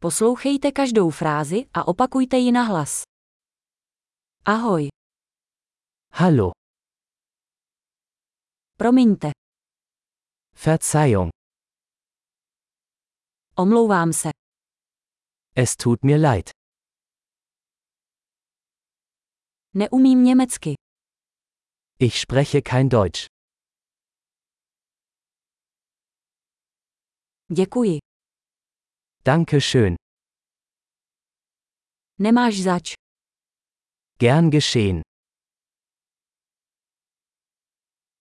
Poslouchejte každou frázi a opakujte ji nahlas. Ahoj, Hallo, promiňte, Verzeihung, omlouvám se, es tut mir leid. neumím německy, Ich spreche kein Deutsch. děkuji, Danke schön. nemáš zač, Gern geschehen.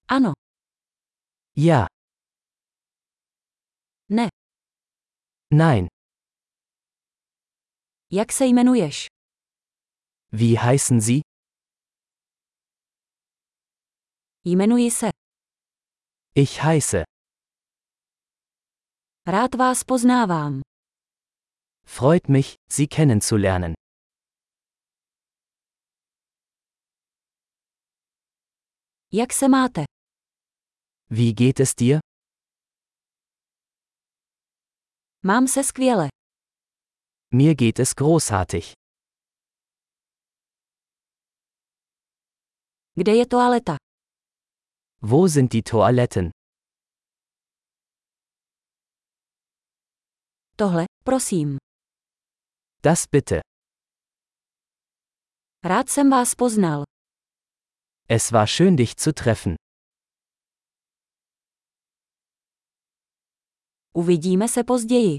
ano, Ja, ne, nein. jak se jmenuješ, Wie heißen Sie? jmenuji se, Ich heiße. rád vás poznávám, Freut mich, Sie kennenzulernen. jak se máte, Wie geht es dir? mám se skvěle, Mir geht es großartig. kde je toaleta, Wo sind die Toiletten? tohle, prosím, Das bitte. rád jsem vás poznal, Es war schön dich zu treffen. uvidíme se později,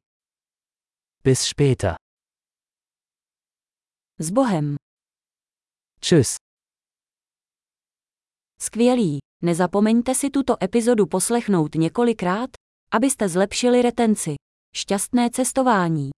Bis später. s Bohem. Tschüss. Skvělý. Nezapomeňte si tuto epizodu poslechnout několikrát, abyste zlepšili retenci. Šťastné cestování.